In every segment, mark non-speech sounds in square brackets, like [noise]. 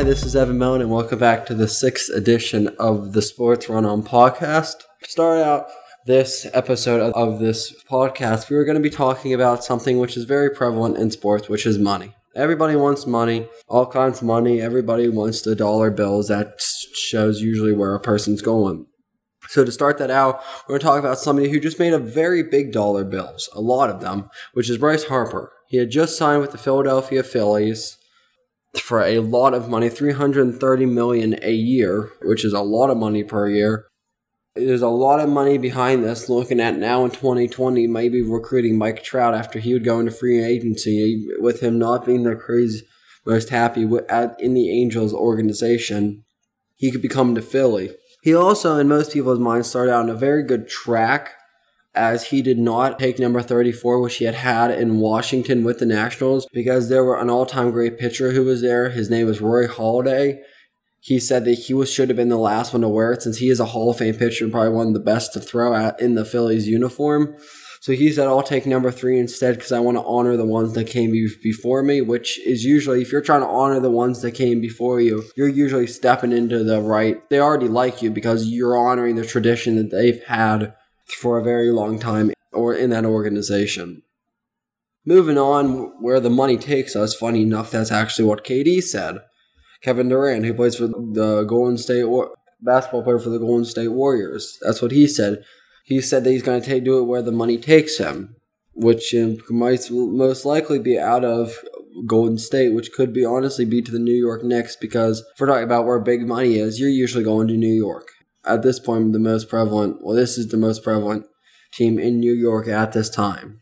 Hi, this is Evan Mellon, and welcome back to the sixth edition of the Sports Run On podcast. To start out this episode of this podcast, we are going to be talking about something which is very prevalent in sports, which is money. Everybody wants money, all kinds of money. Everybody wants the dollar bills. That shows usually where a person's going. So to start that out, we're going to talk about somebody who just made a very big dollar bills, a lot of them, which is Bryce Harper. He had just signed with the Philadelphia Phillies for a lot of money, 330 million a year, which is a lot of money per year. There's a lot of money behind this. Looking at now in 2020, maybe recruiting Mike Trout after he would go into free agency, with him not being the crazy most happy with, at, in the Angels organization, he could become to Philly. He also, in most people's minds, started out on a very good track as he did not take number 34, which he had had in Washington with the Nationals, because there were an all time great pitcher who was there. His name was Roy Halladay. He said that he was should have been the last one to wear it since he is a Hall of Fame pitcher and probably one of the best to throw at in the Phillies uniform. So he said, I'll take number three instead because I want to honor the ones that came before me, which is usually, if you're trying to honor the ones that came before you, you're usually stepping into the right. They already like you because you're honoring the tradition that they've had for a very long time or in that organization. Moving on, where the money takes us, funny enough, that's actually what KD said. Kevin Durant, who plays for the Golden State basketball player for the Golden State Warriors, that's what he said. He said that he's going to take do it where the money takes him, which might most likely be out of Golden State, which could be honestly be to the New York Knicks because if we're talking about where big money is, you're usually going to New York at this point the most prevalent. Well, this is the most prevalent team in New York at this time.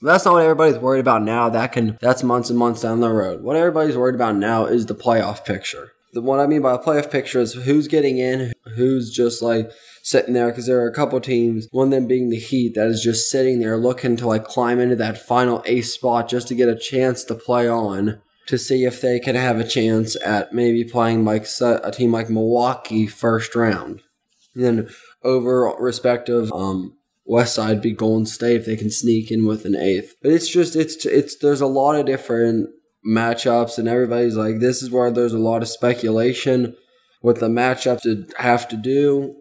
But that's not what everybody's worried about now. That can that's months and months down the road. What everybody's worried about now is the playoff picture. What I mean by a playoff picture is who's getting in, who's just like sitting there. Because there are a couple teams, one of them being the Heat, that is just sitting there looking to like climb into that final ace spot just to get a chance to play on to see if they can have a chance at maybe playing like a team like Milwaukee first round. Then over respective um, West Side be Golden State if they can sneak in with an eighth. But it's just it's it's there's a lot of different matchups and everybody's like this is where there's a lot of speculation what the matchups would have to do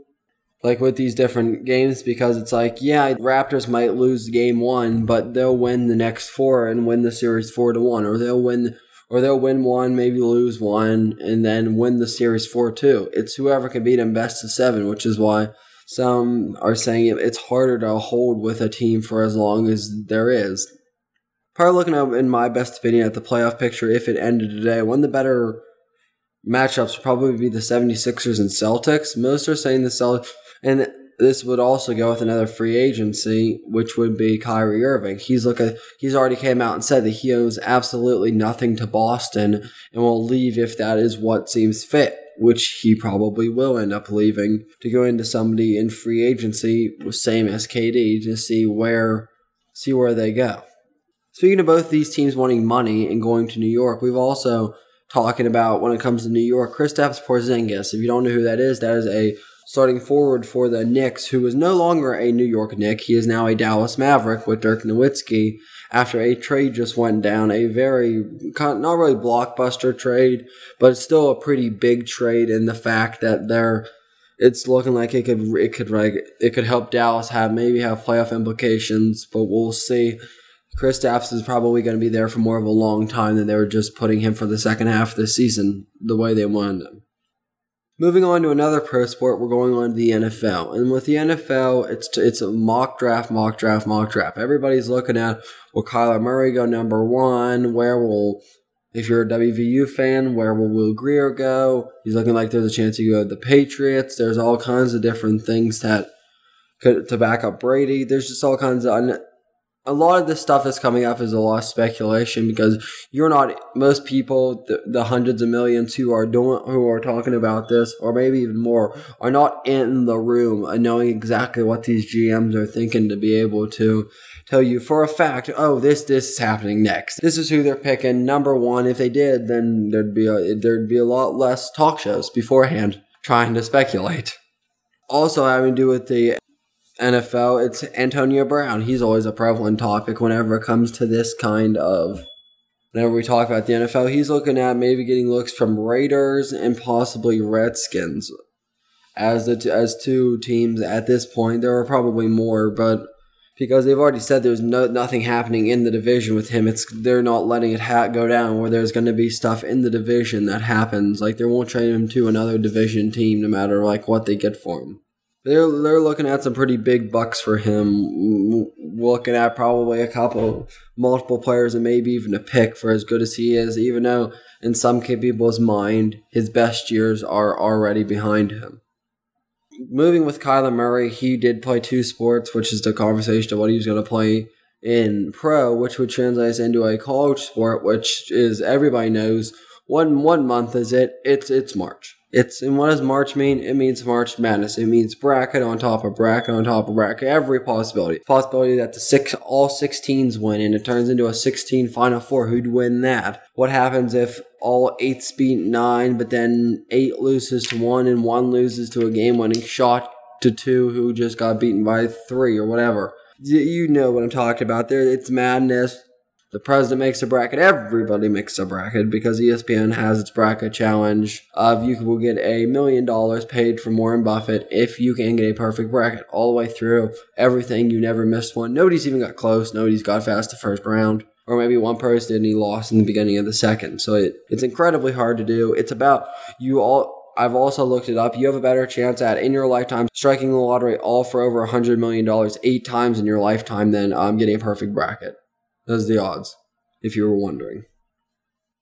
like with these different games because it's like yeah raptors might lose game one but they'll win the next four and win the series four to one or they'll win or they'll win one, maybe lose one, and then win the series 4 2. It's whoever can beat them best of seven, which is why some are saying it's harder to hold with a team for as long as there is. Probably looking at, in my best opinion, at the playoff picture, if it ended today, one of the better matchups would probably be the 76ers and Celtics. Most are saying the Celtics, and this would also go with another free agency, which would be Kyrie Irving. He's look he's already came out and said that he owes absolutely nothing to Boston and will leave if that is what seems fit, which he probably will end up leaving to go into somebody in free agency, with same as KD, to see where see where they go. Speaking of both these teams wanting money and going to New York, we've also talking about when it comes to New York, Kristaps Porzingis. If you don't know who that is, that is a starting forward for the Knicks, who is no longer a New York Knick. He is now a Dallas Maverick with Dirk Nowitzki after a trade just went down. A very, not really blockbuster trade, but it's still a pretty big trade in the fact that they're it's looking like it could it could like it could help Dallas have maybe have playoff implications, but we'll see. Kristaps is probably going to be there for more of a long time than they were just putting him for the second half of the season the way they wanted him. Moving on to another pro sport, we're going on to the NFL. And with the NFL, it's it's a mock draft, mock draft, mock draft. Everybody's looking at will Kyler Murray go number one? Where will, if you're a WVU fan, where will Will Grier go? He's looking like there's a chance he go to the Patriots. There's all kinds of different things that could to back up Brady. There's just all kinds of a lot of this stuff that's coming up is a lot of speculation because you're not most people the, the, hundreds of millions who are doing who are talking about this or maybe even more are not in the room knowing exactly what these GMs are thinking to be able to tell you for a fact oh this this is happening next. This is who they're picking. Number one if they did then there'd be a there'd be a lot less talk shows beforehand trying to speculate. Also having to do with the NFL, it's Antonio Brown. He's always a prevalent topic whenever it comes to this kind of whenever we talk about the NFL, he's looking at maybe getting looks from Raiders and possibly Redskins as the t- as two teams at this point. There are probably more, but because they've already said there's no nothing happening in the division with him, it's they're not letting it ha- go down where there's going to be stuff in the division that happens. Like they won't trade him to another division team no matter like what they get for him. They're they're looking at some pretty big bucks for him. Looking at probably a couple, multiple players, and maybe even a pick for as good as he is. Even though in some people's mind, his best years are already behind him. Moving with Kyler Murray, he did play two sports, which is the conversation of what he was going to play in pro, which would translate into a college sport, which is everybody knows. One one month is it? It's it's March. It's and what does March mean? It means March Madness. It means bracket on top of bracket on top of bracket. Every possibility. Possibility that the six all sixteens win and it turns into a sixteen final four. Who'd win that? What happens if all eights beat nine, but then eight loses to one and one loses to a game winning shot to two who just got beaten by three or whatever. You know what I'm talking about there. It's madness the president makes a bracket, everybody makes a bracket because ESPN has its bracket challenge of you will get a million dollars paid from Warren Buffett if you can get a perfect bracket all the way through everything. You never missed one. Nobody's even got close. Nobody's got past the first round. Or maybe one person and he lost in the beginning of the second. So it, it's incredibly hard to do. It's about you all I've also looked it up. You have a better chance at in your lifetime striking the lottery all for over a hundred million dollars eight times in your lifetime than um, getting a perfect bracket. Those the odds, if you were wondering.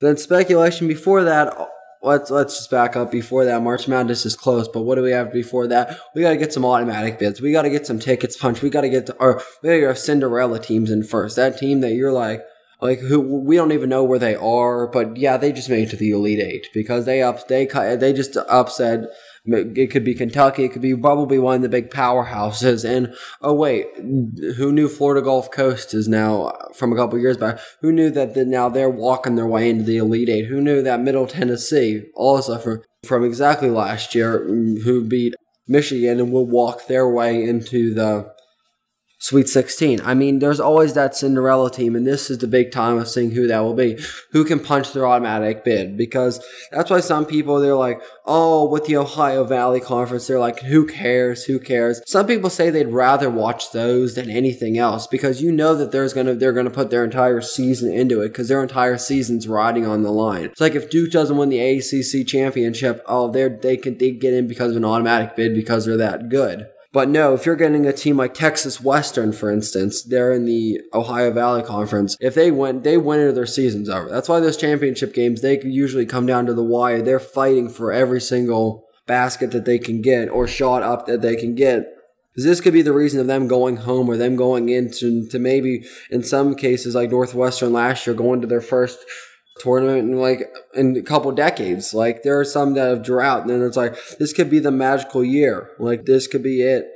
Then speculation before that. Let's let's just back up. Before that, March Madness is close, but what do we have before that? We got to get some automatic bids. We got to get some tickets punched. We got to get to, or we got to get our Cinderella teams in first. That team that you're like, like who we don't even know where they are, but yeah, they just made it to the Elite Eight because they up they they just upset it could be Kentucky. It could be probably one of the big powerhouses. And oh wait, who knew Florida Gulf Coast is now from a couple years back? Who knew that the, now they're walking their way into the Elite Eight? Who knew that Middle Tennessee, also from from exactly last year, who beat Michigan and will walk their way into the Sweet 16. I mean, there's always that Cinderella team, and this is the big time of seeing who that will be. Who can punch their automatic bid? Because that's why some people, they're like, oh, with the Ohio Valley Conference, they're like, who cares? Who cares? Some people say they'd rather watch those than anything else because you know that there's gonna, they're gonna put their entire season into it because their entire season's riding on the line. It's like if Duke doesn't win the ACC championship, oh, they're, they can, they get in because of an automatic bid because they're that good. But no, if you're getting a team like Texas Western, for instance, they're in the Ohio Valley Conference. If they win, they win or their season's over. That's why those championship games, they usually come down to the wire. They're fighting for every single basket that they can get or shot up that they can get. Because this could be the reason of them going home or them going into to maybe, in some cases, like Northwestern last year, going to their first tournament in like in a couple decades. Like there are some that have drought, and then it's like this could be the magical year. Like this could be it.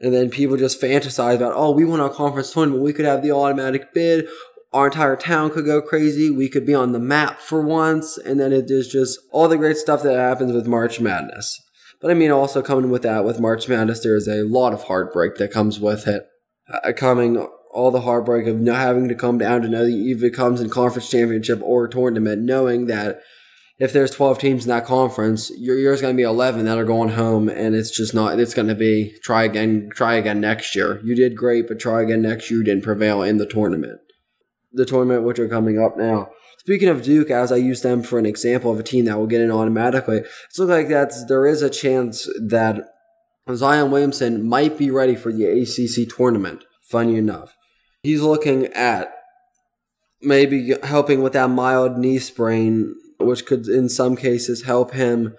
And then people just fantasize about, oh, we won our conference tournament. We could have the automatic bid. Our entire town could go crazy. We could be on the map for once. And then it is just all the great stuff that happens with March Madness. But I mean, also coming with that, with March Madness, there is a lot of heartbreak that comes with it. Uh, coming all the heartbreak of not having to come down to know that it comes in conference championship or tournament, knowing that if there's 12 teams in that conference, your year's going to be 11 that are going home, and it's just not. It's going to be try again, try again next year. You did great, but try again next year. You didn't prevail in the tournament. The tournament which are coming up now. Speaking of Duke, as I use them for an example of a team that will get in automatically, it's look like that there is a chance that Zion Williamson might be ready for the ACC tournament. Funny enough he's looking at maybe helping with that mild knee sprain, which could in some cases help him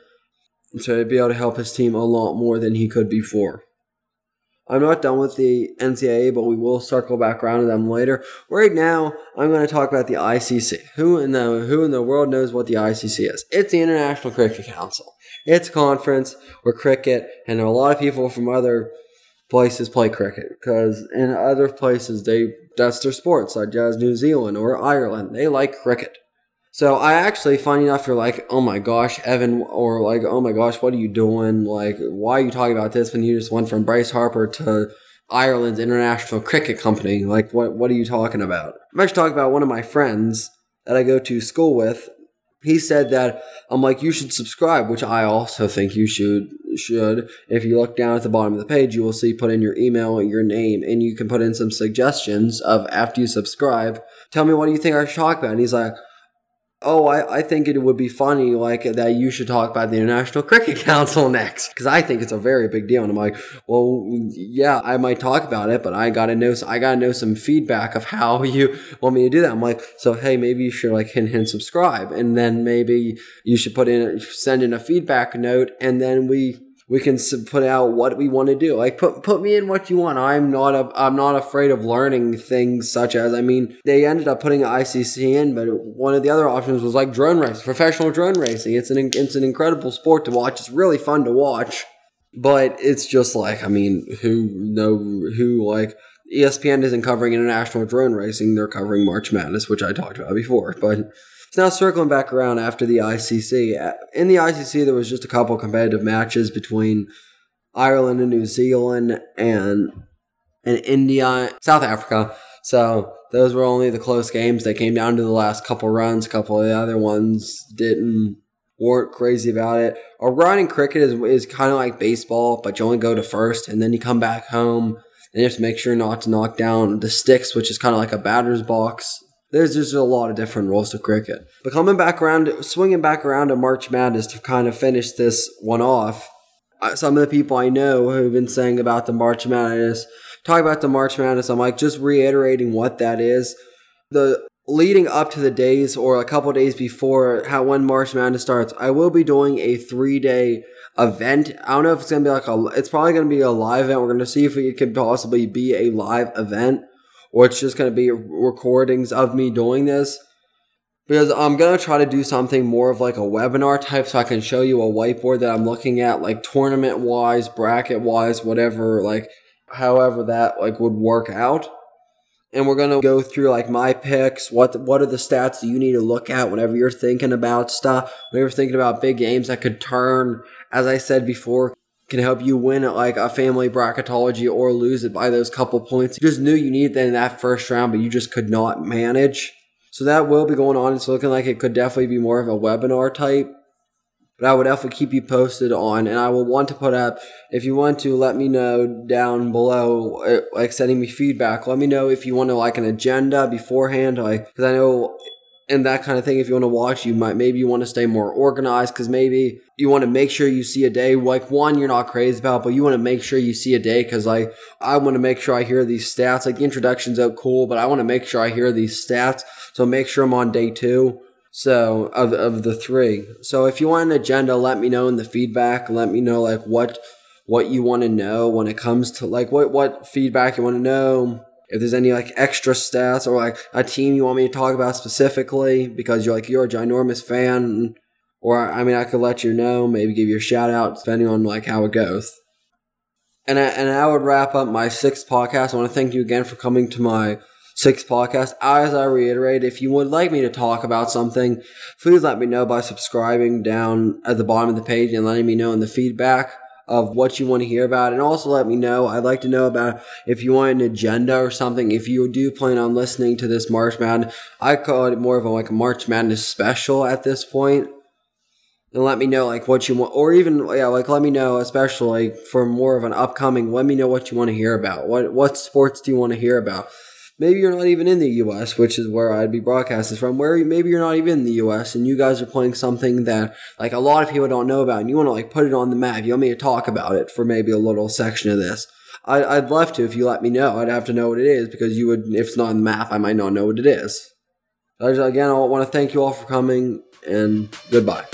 to be able to help his team a lot more than he could before. I'm not done with the NCAA, but we will circle back around to them later. Right now, I'm going to talk about the ICC. Who in the who in the world knows what the ICC is? It's the International Cricket Council. It's a conference where cricket and a lot of people from other places play cricket because in other places they that's their sports such as New Zealand or Ireland they like cricket. So I actually funny enough you're like oh my gosh Evan or like oh my gosh what are you doing like why are you talking about this when you just went from Bryce Harper to Ireland's international cricket company like what what are you talking about? I'm actually talking about one of my friends that I go to school with, he said that I'm like you should subscribe, which I also think you should should. If you look down at the bottom of the page, you will see put in your email your name, and you can put in some suggestions of after you subscribe. Tell me what do you think I should talk about. And he's like, oh, I, I think it would be funny, like, that you should talk about the International Cricket [laughs] Council next. Because I think it's a very big deal. And I'm like, well, yeah, I might talk about it, but I gotta know, I gotta know some feedback of how [laughs] you want me to do that. I'm like, so hey, maybe you should, like, hint, hint, subscribe. And then maybe you should put in, send in a feedback note, and then we, we can put out what we want to do. Like put put me in what you want. I'm not a I'm not afraid of learning things such as I mean they ended up putting ICC in, but one of the other options was like drone racing, professional drone racing. It's an it's an incredible sport to watch. It's really fun to watch, but it's just like I mean who know who like. ESPN isn't covering international drone racing; they're covering March Madness, which I talked about before. But so now circling back around after the ICC. In the ICC, there was just a couple competitive matches between Ireland and New Zealand and and India, South Africa. So those were only the close games. They came down to the last couple runs. A couple of the other ones didn't weren't crazy about it. O'Brien cricket is is kind of like baseball, but you only go to first, and then you come back home. And you have to make sure not to knock down the sticks, which is kind of like a batter's box there's just a lot of different rules to cricket. But coming back around, swinging back around to March Madness to kind of finish this one off, some of the people I know who've been saying about the March Madness, talk about the March Madness, I'm like, just reiterating what that is. The leading up to the days or a couple days before how when March Madness starts, I will be doing a three day event. I don't know if it's gonna be like a. It's probably gonna be a live event. We're gonna see if it could possibly be a live event or it's just going to be recordings of me doing this because I'm going to try to do something more of like a webinar type so I can show you a whiteboard that I'm looking at like tournament wise, bracket wise, whatever, like however that like would work out. And we're going to go through like my picks, what what are the stats that you need to look at whenever you're thinking about stuff, whenever you're thinking about big games that could turn as I said before, can help you win at like a family bracketology or lose it by those couple points. You just knew you needed that in that first round, but you just could not manage. So that will be going on. It's looking like it could definitely be more of a webinar type. But I would definitely keep you posted on, and I will want to put up, if you want to, let me know down below, uh, like sending me feedback. Let me know if you want to like an agenda beforehand, like, because I know and that kind of thing. If you want to watch, you might maybe you want to stay more organized because maybe you want to make sure you see a day like one you're not crazy about, but you want to make sure you see a day because like I want to make sure I hear these stats. Like the introduction's out cool, but I want to make sure I hear these stats. So make sure I'm on day two. So of of the three. So if you want an agenda, let me know in the feedback. Let me know like what what you want to know when it comes to like what what feedback you want to know if there's any like extra stats or like a team you want me to talk about specifically because you're like you're a ginormous fan or I mean I could let you know, maybe give you a shout out depending on like how it goes. And I, and I would wrap up my sixth podcast. I want to thank you again for coming to my sixth podcast. As I reiterate, if you would like me to talk about something, please let me know by subscribing down at the bottom of the page and letting me know in the feedback of what you want to hear about. And also let me know. I'd like to know about if you want an agenda or something. If you do plan on listening to this March Madness, I call it more of a like a March Madness special at this point. And let me know like what you want, or even yeah, like let me know, especially for more of an upcoming. Let me know what you want to hear about. What what sports do you want to hear about? Maybe you're not even in the US, which is where I'd be broadcasting from, where maybe you're not even in the US and you guys are playing something that like a lot of people don't know about and you want to like put it on the map. You want me to talk about it for maybe a little section of this. I, I'd love to if you let me know. I'd have to know what it is because you would, if it's not on the map, I might not know what it is. Again, I want to thank you all for coming and goodbye.